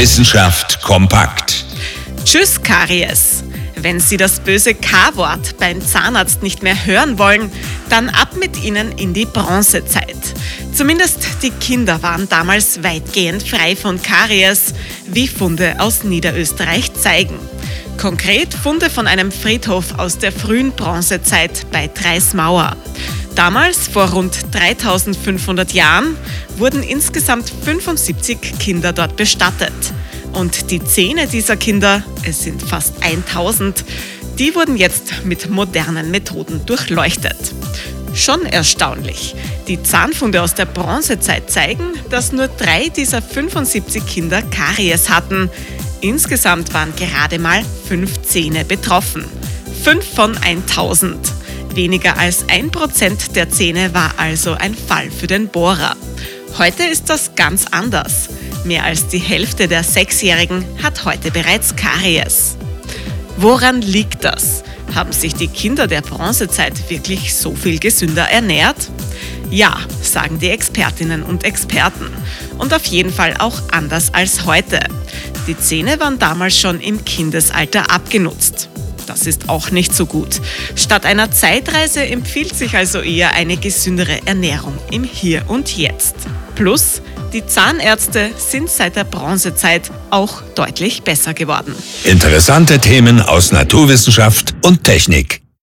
Wissenschaft kompakt. Tschüss, Karies. Wenn Sie das böse K-Wort beim Zahnarzt nicht mehr hören wollen, dann ab mit Ihnen in die Bronzezeit. Zumindest die Kinder waren damals weitgehend frei von Karies, wie Funde aus Niederösterreich zeigen. Konkret Funde von einem Friedhof aus der frühen Bronzezeit bei Dreismauer. Damals, vor rund 3500 Jahren, wurden insgesamt 75 Kinder dort bestattet. Und die Zähne dieser Kinder, es sind fast 1000, die wurden jetzt mit modernen Methoden durchleuchtet. Schon erstaunlich. Die Zahnfunde aus der Bronzezeit zeigen, dass nur drei dieser 75 Kinder Karies hatten. Insgesamt waren gerade mal fünf Zähne betroffen. Fünf von 1000. Weniger als ein Prozent der Zähne war also ein Fall für den Bohrer. Heute ist das ganz anders. Mehr als die Hälfte der Sechsjährigen hat heute bereits Karies. Woran liegt das? Haben sich die Kinder der Bronzezeit wirklich so viel gesünder ernährt? Ja, sagen die Expertinnen und Experten. Und auf jeden Fall auch anders als heute. Die Zähne waren damals schon im Kindesalter abgenutzt. Das ist auch nicht so gut. Statt einer Zeitreise empfiehlt sich also eher eine gesündere Ernährung im Hier und Jetzt. Plus, die Zahnärzte sind seit der Bronzezeit auch deutlich besser geworden. Interessante Themen aus Naturwissenschaft und Technik.